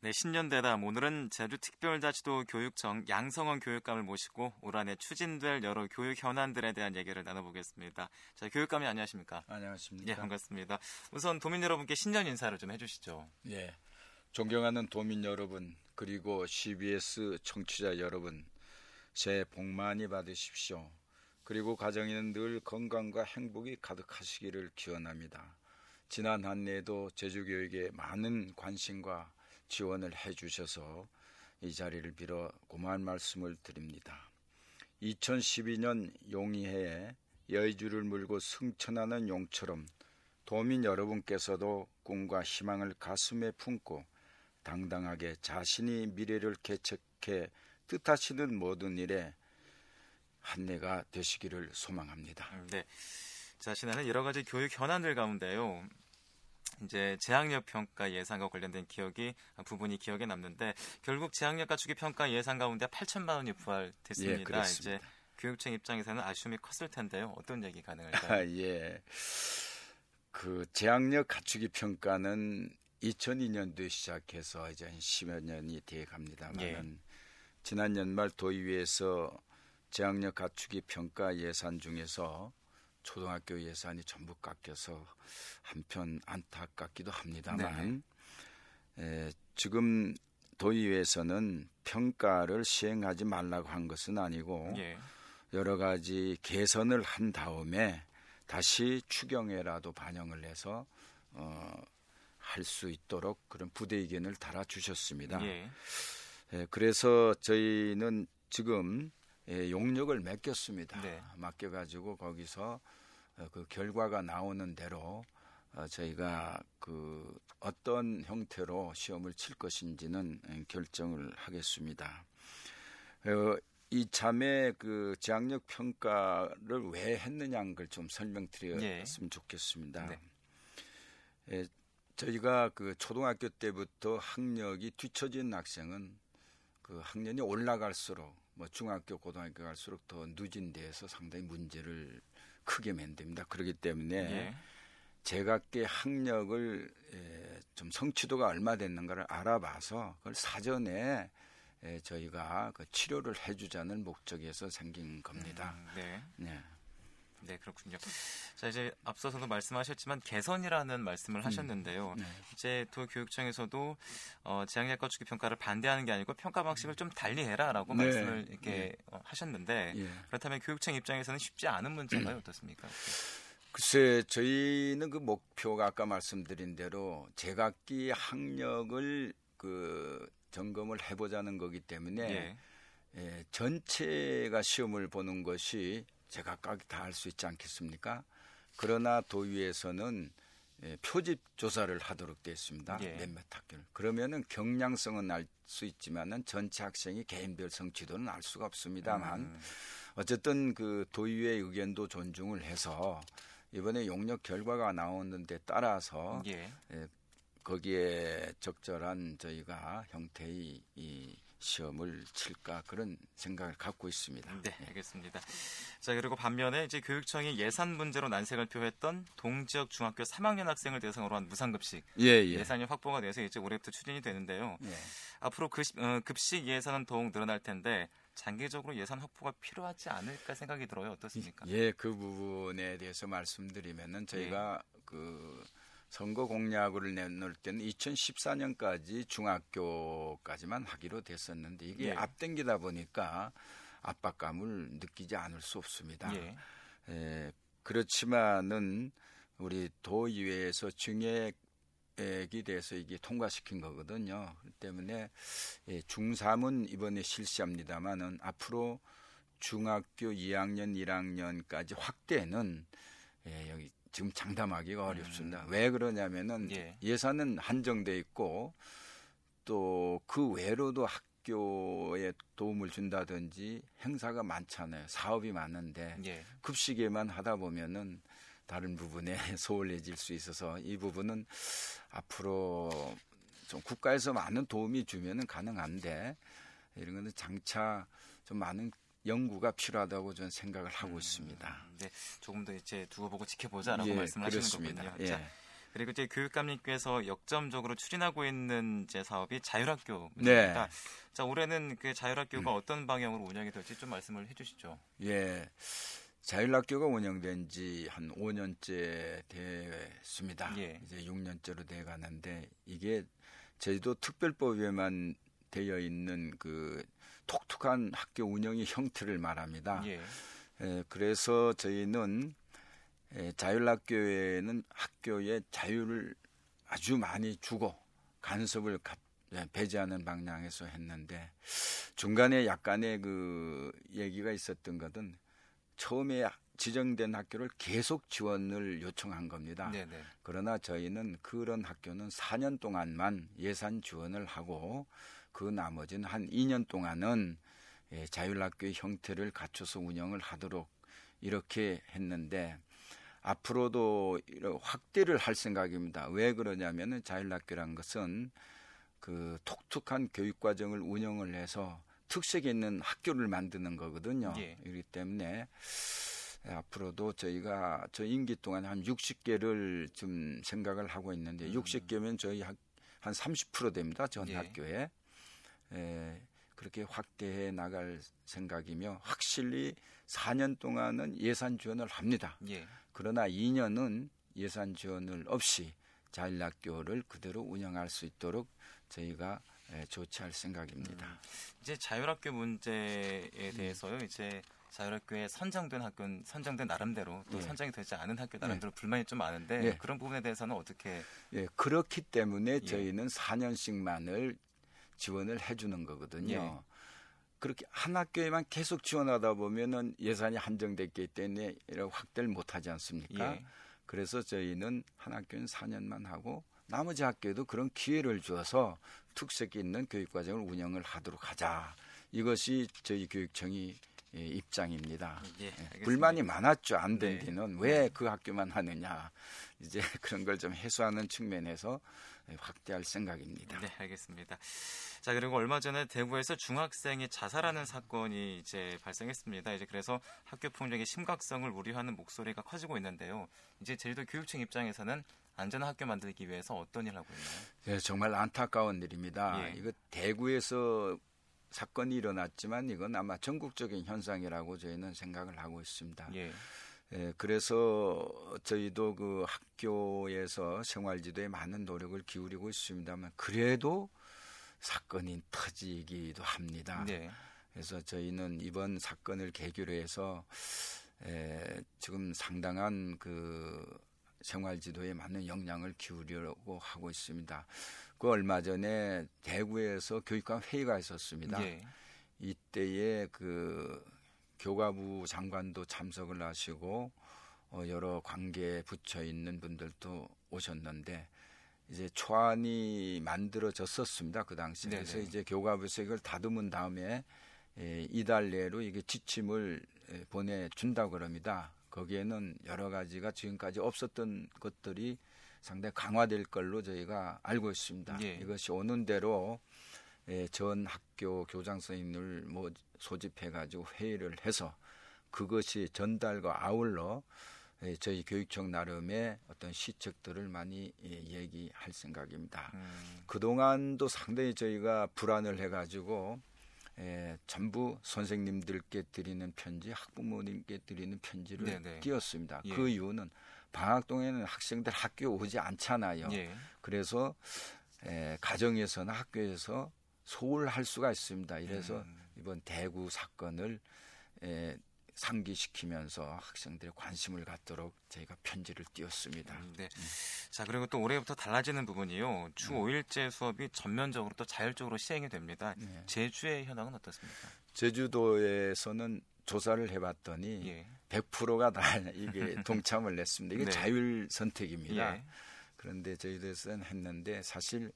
네, 신년대담 오늘은 제주특별자치도 교육청 양성원 교육감을 모시고 올 한해 추진될 여러 교육 현안들에 대한 얘기를 나눠보겠습니다. 자, 교육감이 안녕하십니까? 안녕하십니까? 예, 반갑습니다. 우선 도민 여러분께 신년 인사를 좀 해주시죠. 예, 존경하는 도민 여러분 그리고 CBS 청취자 여러분 새해 복 많이 받으십시오. 그리고 가정에는 늘 건강과 행복이 가득하시기를 기원합니다. 지난 한 해에도 제주교육에 많은 관심과 지원을 해주셔서 이 자리를 빌어 고마운 말씀을 드립니다. 2012년 용이해에 여의주를 물고 승천하는 용처럼 도민 여러분께서도 꿈과 희망을 가슴에 품고 당당하게 자신이 미래를 개척해 뜻하시는 모든 일에 한 해가 되시기를 소망합니다. 네. 자, 지난해 여러 가지 교육 현안들 가운데요. 이제 재학력 평가 예산과 관련된 기억이 부분이 기억에 남는데 결국 재학력 갖추기 평가 예산 가운데 8천만 원이 부활됐습니다. 예, 이제 교육청 입장에서는 아쉬움이 컸을 텐데요. 어떤 얘기 가능할까요? 아, 예. 그 재학력 갖추기 평가는 2002년도에 시작해서 이제 한 10여 년이 돼 갑니다만은 예. 지난 연말 도의회에서 재학력 갖추기 평가 예산 중에서 초등학교 예산이 전부 깎여서 한편 안타깝기도 합니다만 네. 에, 지금 도의회에서는 평가를 시행하지 말라고 한 것은 아니고 예. 여러 가지 개선을 한 다음에 다시 추경에라도 반영을 해서 어, 할 수 있도록 그런 부대 의견을 달아주셨습니다. 예. 에, 그래서 저희는 지금 예, 용역을 맡겼습니다. 네. 맡겨가지고 거기서 어, 그 결과가 나오는 대로 어, 저희가 그 어떤 형태로 시험을 칠 것인지는 예, 결정을 하겠습니다. 어, 이참에 그 재학력 평가를 왜 했느냐는 걸 좀 설명드렸으면 네. 좋겠습니다. 네. 예, 저희가 그 초등학교 때부터 학력이 뒤처진 학생은 그 학년이 올라갈수록 뭐 중학교, 고등학교 갈수록 더 누진돼서 상당히 문제를 크게 만듭니다. 그렇기 때문에 예. 제각기 학력을 에, 좀 성취도가 얼마 됐는가를 알아봐서 그걸 사전에 에, 저희가 그 치료를 해주자는 목적에서 생긴 겁니다. 음, 네. 네. 네, 그렇군요. 자, 이제 앞서서도 말씀하셨지만 개선이라는 말씀을 음, 하셨는데요. 네. 이제 도 교육청에서도 어, 재학력 갖추기 평가를 반대하는 게 아니고 평가 방식을 좀 달리해라라고 네. 말씀을 이렇게 네. 어, 하셨는데 예. 그렇다면 교육청 입장에서는 쉽지 않은 문제가요, 어떻습니까? 글쎄, 저희는 그 목표가 아까 말씀드린 대로 제각기 학력을 그 점검을 해보자는 거기 때문에 예. 예, 전체가 시험을 보는 것이 제각각이 다할 수 있지 않겠습니까? 그러나 도의에서는 예, 표집 조사를 하도록 되어 있습니다. 예. 몇몇 학교를. 그러면은 경량성은 알 수 있지만은 전체 학생이 개인별 성취도는 알 수가 없습니다만 음. 어쨌든 그 도의회 의견도 존중을 해서 이번에 용역 결과가 나오는데 따라서 예. 예, 거기에 적절한 저희가 형태의 이 시험을 칠까 그런 생각을 갖고 있습니다. 네, 알겠습니다. 자, 그리고 반면에 이제 교육청이 예산 문제로 난색을 표했던 동지역 중학교 3학년 학생을 대상으로 한 무상급식 예, 예. 산이 확보가 돼서 이제 올해부터 추진이 되는데요. 예. 앞으로 그, 어, 급식 예산은 더욱 늘어날 텐데 장기적으로 예산 확보가 필요하지 않을까 생각이 들어요. 어떻습니까? 예, 그 부분에 대해서 말씀드리면은 저희가 예. 그 선거 공약을 내놓을 때는 2014년까지 중학교까지만 하기로 됐었는데 이게 예. 앞당기다 보니까 압박감을 느끼지 않을 수 없습니다. 예. 에, 예, 그렇지만은 우리 도의회에서 증액이 돼서 이게 통과시킨 거거든요. 그 때문에 예, 중3은 이번에 실시합니다만은 앞으로 중학교 2학년, 1학년까지 확대는 예, 여기 지금 장담하기가 음. 어렵습니다. 왜 그러냐면은 예. 산은 한정돼 있고 또 그 외로도 학교에 도움을 준다든지 행사가 많잖아요. 사업이 많은데 예. 급식에만 하다 보면은 다른 부분에 소홀해질 수 있어서 이 부분은 앞으로 좀 국가에서 많은 도움이 주면은 가능한데 이런 거는 장차 좀 많은 연구가 필요하다고 저는 생각을 하고 음, 있습니다. 네, 조금 더 이제 두고 보고 지켜보자라고 예, 말씀을 그렇습니다. 하시는 거군요. 예. 자, 그리고 이제 교육감님께서 역점적으로 추진하고 있는 이제 사업이 자율학교 문제입니다. 네. 자 올해는 그 자율학교가 음. 어떤 방향으로 운영이 될지 좀 말씀을 해주시죠. 예. 자율학교가 운영된 지 한 5년째 됐습니다. 예. 이제 6년째로 돼 가는데 이게 제주도 특별법에만 되어 있는 그 독특한 학교 운영의 형태를 말합니다. 예. 에, 그래서 저희는 에, 자율학교에는 학교에 자유를 아주 많이 주고 간섭을 가, 예, 배제하는 방향에서 했는데 중간에 약간의 그 얘기가 있었던 것은 처음에 지정된 학교를 계속 지원을 요청한 겁니다. 네네. 그러나 저희는 그런 학교는 4년 동안만 예산 지원을 하고 그 나머지는 한 2년 동안은 예, 자율학교의 형태를 갖춰서 운영을 하도록 이렇게 했는데 앞으로도 확대를 할 생각입니다. 왜 그러냐면은 자율학교란 것은 그 독특한 교육 과정을 운영을 해서 특색 있는 학교를 만드는 거거든요. 예. 그렇기 때문에 앞으로도 저희가 저 임기 동안 한 60개를 좀 생각을 하고 있는데 음. 60개면 저희 한 30% 됩니다. 전 예. 학교에. 에, 그렇게 확대해 나갈 생각이며 확실히 4년 동안은 예산 지원을 합니다. 예. 그러나 2년은 예산 지원을 없이 자율학교를 그대로 운영할 수 있도록 저희가 조치할 생각입니다. 음, 이제 자율학교 문제에 대해서요. 음. 이제 자율학교에 선정된 학교는 선정된 나름대로 또 예. 선정이 되지 않은 학교 나름대로 예. 불만이 좀 많은데 예. 그런 부분에 대해서는 어떻게? 예, 그렇기 때문에 예. 저희는 4년씩만을 지원을 해주는 거거든요. 예. 그렇게 한 학교에만 계속 지원하다 보면은 예산이 한정됐기 때문에 확대를 못하지 않습니까? 예. 그래서 저희는 한 학교는 4년만 하고 나머지 학교에도 그런 기회를 주어서 특색 있는 교육 과정을 운영을 하도록 하자. 이것이 저희 교육청이 예, 입장입니다. 예, 예 불만이 많았죠. 안된 네. 뒤는 왜그 네. 학교만 하느냐. 이제 그런 걸 좀 해소하는 측면에서 확대할 생각입니다. 네, 알겠습니다. 자, 그리고 얼마 전에 대구에서 중학생이 자살하는 사건이 이제 발생했습니다. 이제 그래서 학교 폭력의 심각성을 우려하는 목소리가 커지고 있는데요. 이제 제주도 교육청 입장에서는 안전한 학교 만들기 위해서 어떤 일을 하고 있나요? 네, 정말 안타까운 일입니다. 예. 이거 대구에서 사건이 일어났지만 이건 아마 전국적인 현상이라고 저희는 생각을 하고 있습니다. 예. 예, 그래서 저희도 그 학교에서 생활지도에 많은 노력을 기울이고 있습니다만 그래도 사건이 터지기도 합니다. 네. 그래서 저희는 이번 사건을 계기로 해서 에, 지금 상당한 그 생활지도에 많은 영향을 기울이려고 하고 있습니다. 그 얼마 전에 대구에서 교육감 회의가 있었습니다. 네. 이때에 그 교과부 장관도 참석을 하시고 어, 여러 관계 붙여 있는 분들도 오셨는데 이제 초안이 만들어졌었습니다 그 당시에 네네. 그래서 이제 교과부에서 이걸 다듬은 다음에 에, 이달 내로 이게 지침을 에, 보내준다고 그럽니다. 거기에는 여러 가지가 지금까지 없었던 것들이 상당히 강화될 걸로 저희가 알고 있습니다. 예. 이것이 오는 대로 에, 전 학교 교장 선생님을 뭐 소집해 가지고 회의를 해서 그것이 전달과 아울러 예, 저희 교육청 나름의 어떤 시책들을 많이 예, 얘기할 생각입니다. 음. 그동안도 상당히 저희가 불안을 해 가지고 예, 전부 선생님들께 드리는 편지, 학부모님께 드리는 편지를 네네. 띄웠습니다. 예. 그 이유는 방학 동에는 학생들 학교 오지 않잖아요. 예. 그래서 에, 예, 가정에서나 학교에서 소홀할 수가 있습니다. 이래서 음. 이번 대구 사건을 에, 상기시키면서 학생들의 관심을 갖도록 저희가 편지를 띄웠습니다. 음, 네. 음. 자 그리고 또 올해부터 달라지는 부분이요. 주 네. 5일제 수업이 전면적으로 또 자율적으로 시행이 됩니다. 네. 제주의 현황은 어떻습니까? 제주도에서는 조사를 해봤더니 예. 100%가 다 이게 동참을 했습니다. 이게 네. 자율 선택입니다. 예. 그런데 저희도에서는 했는데 사실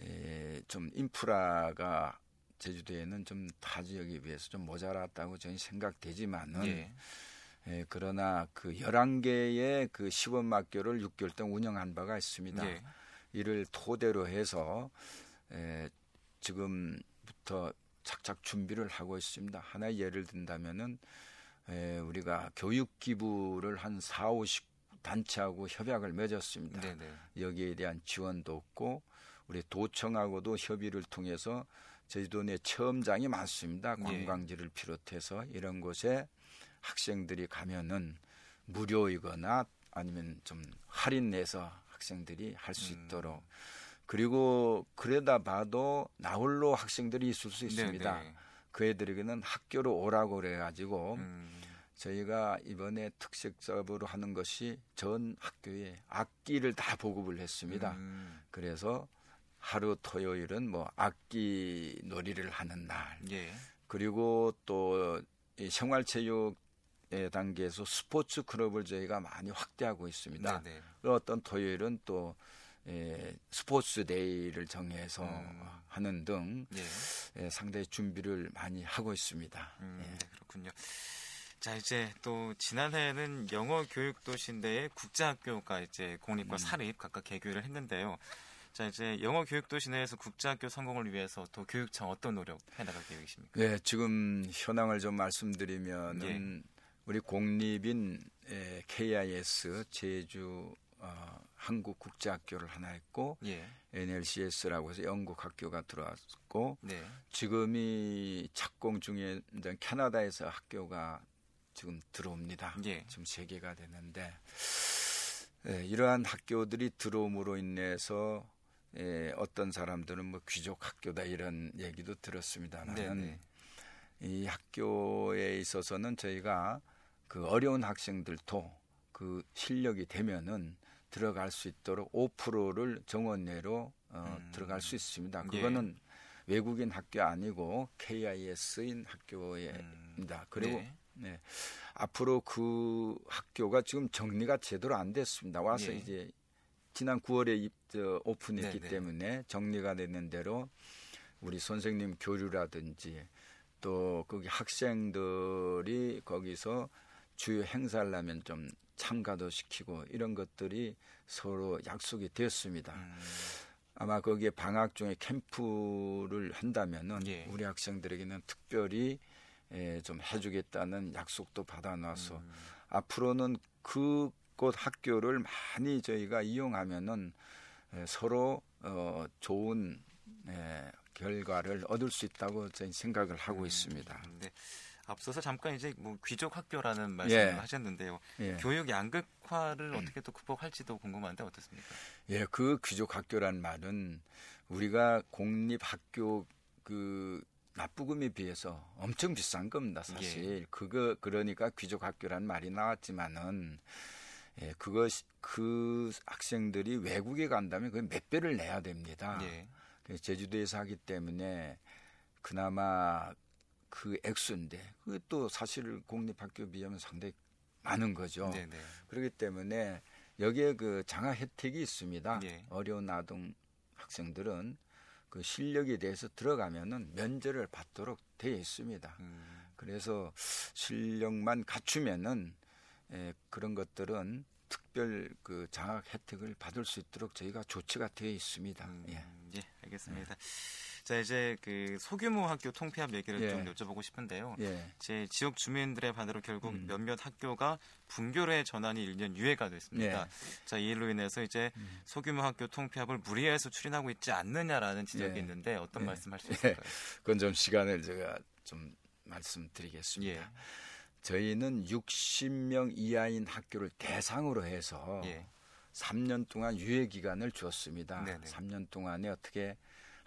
에, 좀 인프라가 제주도에는 좀 타 지역에 비해서 좀 모자랐다고 저는 생각되지만은 예. 예, 그러나 그 11개의 그 시범학교를 6개월 동안 운영한 바가 있습니다. 예. 이를 토대로 해서 에, 지금부터 착착 준비를 하고 있습니다. 하나 예를 든다면은 에, 우리가 교육 기부를 한 4, 50 단체하고 협약을 맺었습니다. 네네. 여기에 대한 지원도 없고 우리 도청하고도 협의를 통해서 제주도 내 체험장이 많습니다. 예. 관광지를 비롯해서 이런 곳에 학생들이 가면은 무료이거나 아니면 좀 할인 내서 학생들이 할수 음. 있도록 그리고 그러다 봐도 나홀로 학생들이 있을 수 있습니다. 네네. 그 애들에게는 학교로 오라고 그래가지고 음. 저희가 이번에 특색적으로 하는 것이 전 학교에 악기를 다 보급을 했습니다. 음. 그래서 하루 토요일은 뭐 악기 놀이를 하는 날. 예. 그리고 또 생활체육 단계에서 스포츠 클럽을 저희가 많이 확대하고 있습니다. 네네. 어떤 토요일은 또 예, 스포츠 데이를 정해서 음. 하는 등 예. 예, 상당히 준비를 많이 하고 있습니다. 음, 예. 네, 그렇군요. 자 이제 또 지난해에는 영어 교육 도시인데 국제학교가 이제 공립과 음. 사립 각각 개교를 했는데요. 자 이제 영어 교육 도시 내에서 국제학교 성공을 위해서 또 교육청 어떤 노력 해나갈 계획이십니까? 네, 지금 현황을 좀 말씀드리면은 예. 우리 공립인 KIS 제주 어, 한국 국제학교를 하나 했고 예. NLCS라고 해서 영국 학교가 들어왔고 네. 지금이 착공 중에 캐나다에서 학교가 지금 들어옵니다. 예. 지금 세 개가 되는데 예, 이러한 학교들이 들어옴으로 인해서 예, 어떤 사람들은 뭐 귀족 학교다 이런 얘기도 들었습니다만 이 학교에 있어서는 저희가 그 어려운 학생들도 그 실력이 되면은 들어갈 수 있도록 5%를 정원 내로 어, 음. 들어갈 수 있습니다. 예. 그거는 예. 외국인 학교 아니고 KIS인 학교입니다. 음. 그리고 네. 네. 앞으로 그 학교가 지금 정리가 제대로 안 됐습니다. 와서 예. 이제 지난 9월에 입, 저, 오픈했기 네네. 때문에 정리가 되는 대로 우리 선생님 교류라든지 또 거기 학생들이 거기서 주요 행사를 하면 좀 참가도 시키고 이런 것들이 서로 약속이 되었습니다. 음. 아마 거기에 방학 중에 캠프를 한다면은 예. 우리 학생들에게는 특별히 예, 좀 해주겠다는 약속도 받아놔서 음. 앞으로는 그곳 학교를 많이 저희가 이용하면은 예, 서로 어, 좋은 예, 결과를 얻을 수 있다고 저희 생각을 하고 음. 있습니다. 네. 앞서서 잠깐 이제 뭐 귀족 학교라는 말씀을 예. 하셨는데요. 예. 교육 양극화를 어떻게 또 극복할지도 궁금한데 어떻습니까? 예, 그 귀족 학교란 말은 우리가 공립 학교 그 납부금에 비해서 엄청 비싼 겁니다, 사실. 예. 그거 그러니까 귀족 학교란 말이 나왔지만은 예, 그것 그 학생들이 외국에 간다면 그 몇 배를 내야 됩니다. 예. 제주도에서 하기 때문에 그나마 그 액수인데 그것도 사실 공립학교 비하면 상당히 많은 거죠. 네네. 네. 그렇기 때문에 여기에 그 장학 혜택이 있습니다. 네. 어려운 아동 학생들은 그 실력에 대해서 들어가면은 면제를 받도록 되어 있습니다. 음. 그래서 실력만 갖추면은 에, 그런 것들은 특별 그 장학 혜택을 받을 수 있도록 저희가 조치가 되어 있습니다. 음, 예. 예, 알겠습니다. 네. 자 이제 그 소규모 학교 통폐합 얘기를 예. 좀 여쭤보고 싶은데요. 예. 제 지역 주민들의 반대로 결국 음. 몇몇 학교가 분교로의 전환이 1년 유예가 됐습니다. 예. 자, 이 일로 인해서 이제 음. 소규모 학교 통폐합을 무리해서 추진하고 있지 않느냐라는 지적이 예. 있는데 어떤 예. 말씀할 수 있을까요? 그건 좀 시간을 제가 좀 말씀드리겠습니다. 예. 저희는 60명 이하인 학교를 대상으로 해서 예. 3년 동안 유예 기간을 주었습니다. 네네. 3년 동안에 어떻게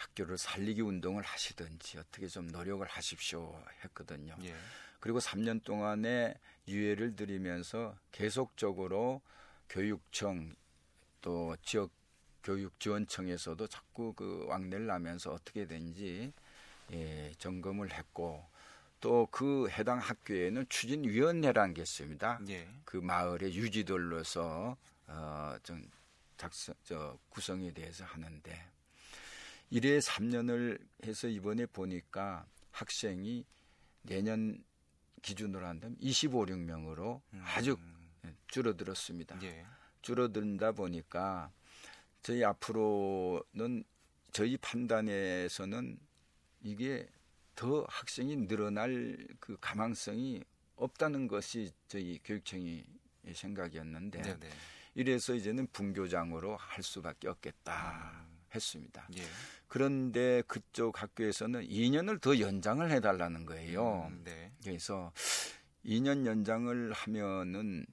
학교를 살리기 운동을 하시든지 어떻게 좀 노력을 하십시오 했거든요. 예. 그리고 3년 동안에 유예를 드리면서 계속적으로 교육청 또 지역 교육 지원청에서도 자꾸 그 왕래를 하면서 어떻게 된지 예, 점검을 했고 또 그 해당 학교에는 추진위원회라는 게 있습니다. 예. 그 마을의 유지들로서 어, 좀 작성, 저 구성에 대해서 하는데 이래 3년을 해서 이번에 보니까 학생이 내년 기준으로 한다면 25명으로 음. 아주 줄어들었습니다. 예. 줄어든다 보니까 저희 앞으로는 저희 판단에서는 이게 더 학생이 늘어날 그 가망성이 없다는 것이 저희 교육청이 생각이었는데 네네. 이래서 이제는 분교장으로 할 수밖에 없겠다 음. 했습니다. 예. 그런데 그쪽 학교에서는 2년을 더 연장을 해달라는 거예요. 음, 네. 그래서 2년 연장을 하면은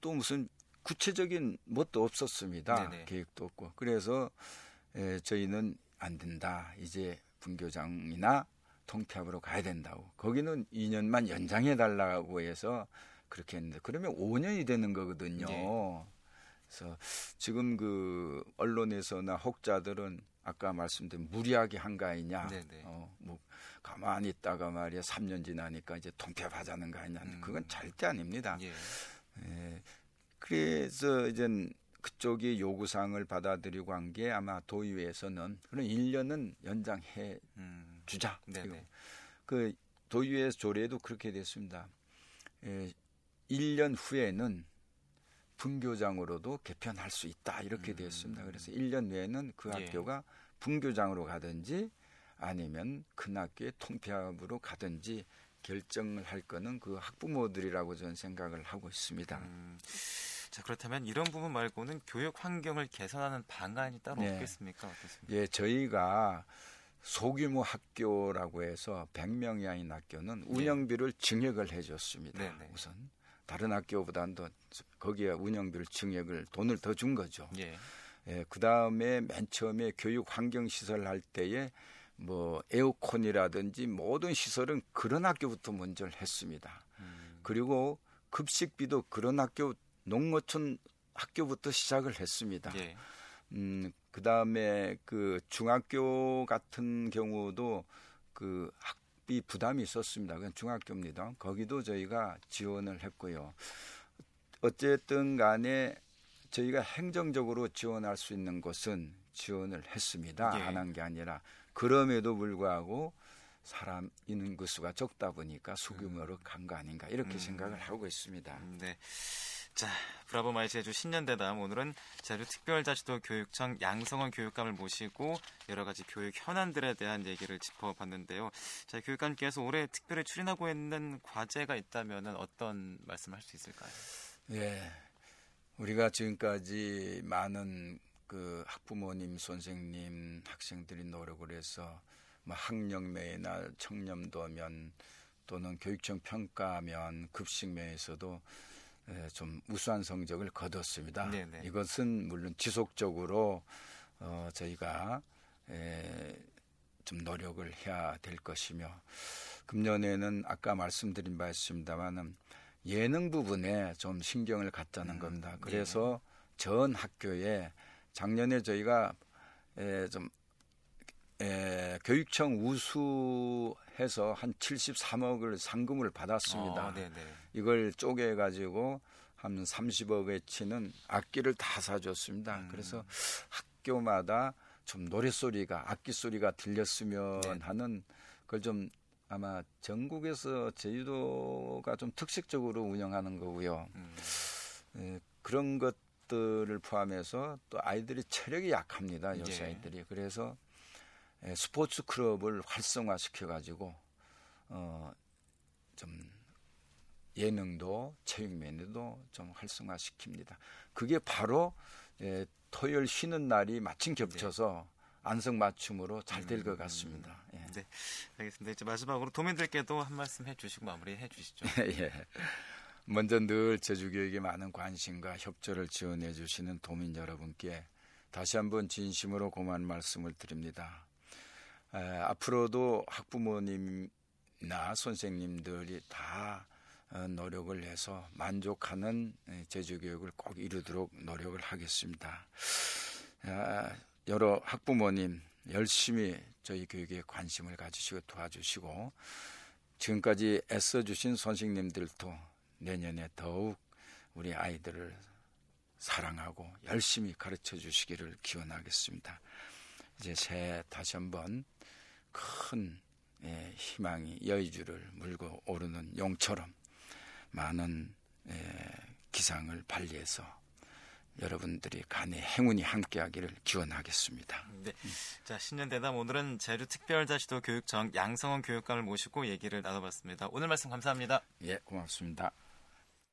또 무슨 구체적인 뭣도 없었습니다. 네네. 계획도 없고. 그래서 에, 저희는 안 된다. 이제 분교장이나 통폐합으로 가야 된다고. 거기는 2년만 연장해 달라고 해서 그렇게 했는데 그러면 5년이 되는 거거든요. 네. 그래서 지금 그 언론에서나 혹자들은 아까 말씀드린 무리하게 한 거 아니냐. 네네. 어, 뭐 가만히 있다가 말이야 3년 지나니까 이제 통폐합하자는 거 아니냐. 음. 그건 절대 아닙니다. 예. 예. 그래서 이제 그쪽이 요구사항을 받아들이고 한 게 아마 도의회에서는 그런 1년은 연장해 음. 주자. 음. 그 도의회 조례도 그렇게 됐습니다. 예, 1년 후에는 분교장으로도 개편할 수 있다 이렇게 음. 되었습니다. 그래서 1년 내에는 그 예. 학교가 분교장으로 가든지 아니면 큰 학교의 통폐합으로 가든지 결정을 할 거는 그 학부모들이라고 저는 생각을 하고 있습니다. 음. 자 그렇다면 이런 부분 말고는 교육 환경을 개선하는 방안이 따로 네. 없겠습니까? 어떻습니까? 예, 저희가 소규모 학교라고 해서 100명 이하인 학교는 네. 운영비를 증액을 해줬습니다. 네, 네. 우선 다른 학교보다는 더 거기에 운영비를 증액을 돈을 더 준 거죠. 예. 예, 그 다음에 맨 처음에 교육 환경 시설 할 때에 뭐 에어컨이라든지 모든 시설은 그런 학교부터 먼저 했습니다. 음. 그리고 급식비도 그런 학교 농어촌 학교부터 시작을 했습니다. 예. 음, 그 다음에 그 중학교 같은 경우도 그 학 비 부담이 있었습니다. 그건 중학교입니다. 거기도 저희가 지원을 했고요. 어쨌든 간에 저희가 행정적으로 지원할 수 있는 곳은 지원을 했습니다. 예. 안한 게 아니라 그럼에도 불구하고 사람 있는 그 수가 적다 보니까 소규모로 음. 간거 아닌가 이렇게 음. 생각을 하고 있습니다. 음, 네. 자, Bravo My 제주 신년 대담 오늘은 제주 특별자치도 교육청 양성언 교육감을 모시고 여러 가지 교육 현안들에 대한 얘기를 짚어봤는데요. 자, 교육감께서 올해 특별히 추진하고 있는 과제가 있다면 어떤 말씀할 수 있을까요? 예. 우리가 지금까지 많은 그 학부모님, 선생님, 학생들이 노력을 해서 뭐 학령매나 청렴도면 또는 교육청 평가면 급식면에서도 좀 우수한 성적을 거뒀습니다. 네네. 이것은 물론 지속적으로 어, 저희가 에, 좀 노력을 해야 될 것이며 금년에는 아까 말씀드린 바 있습니다만은 예능 부분에 좀 신경을 갖자는 음, 겁니다. 그래서 네. 전 학교에 작년에 저희가 에, 좀 에, 교육청 우수해서 한 73억을 상금을 받았습니다. 어, 이걸 쪼개 가지고 한 30억에 치는 악기를 다 사줬습니다. 음. 그래서 학교마다 좀 노랫소리가 악기 소리가 들렸으면 네. 하는 그걸 좀 아마 전국에서 제주도가 좀 특색적으로 운영하는 거고요. 음. 에, 그런 것들을 포함해서 또 아이들이 체력이 약합니다. 요새 예. 아이들이. 그래서 에, 스포츠 클럽을 활성화시켜 가지고 어, 좀 예능도 체육 면에도 좀 활성화시킵니다. 그게 바로 에, 토요일 쉬는 날이 마침 겹쳐서 네. 안성맞춤으로 잘 될것 음, 같습니다. 예. 네, 알겠습니다. 이제 마지막으로 도민들께도 한 말씀 해주시고 마무리해 주시죠. 예. 먼저 늘 제주교육에 많은 관심과 협조를 지원해 주시는 도민 여러분께 다시 한번 진심으로 고마운 말씀을 드립니다. 에, 앞으로도 학부모님이나 선생님들이 다 어, 노력을 해서 만족하는 제주교육을 꼭 이루도록 노력을 하겠습니다. 여러 학부모님 열심히 저희 교육에 관심을 가지시고 도와주시고 지금까지 애써주신 선생님들도 내년에 더욱 우리 아이들을 사랑하고 열심히 가르쳐 주시기를 기원하겠습니다. 이제 새 다시 한번 큰 예, 희망이 여의주를 물고 오르는 용처럼 많은 예, 기상을 발휘해서 여러분들이 간의 행운이 함께하기를 기원하겠습니다. 네. 자 신년 대담 오늘은 제주 특별자치도 교육청 양성원 교육감을 모시고 얘기를 나눠봤습니다. 오늘 말씀 감사합니다. 예, 고맙습니다.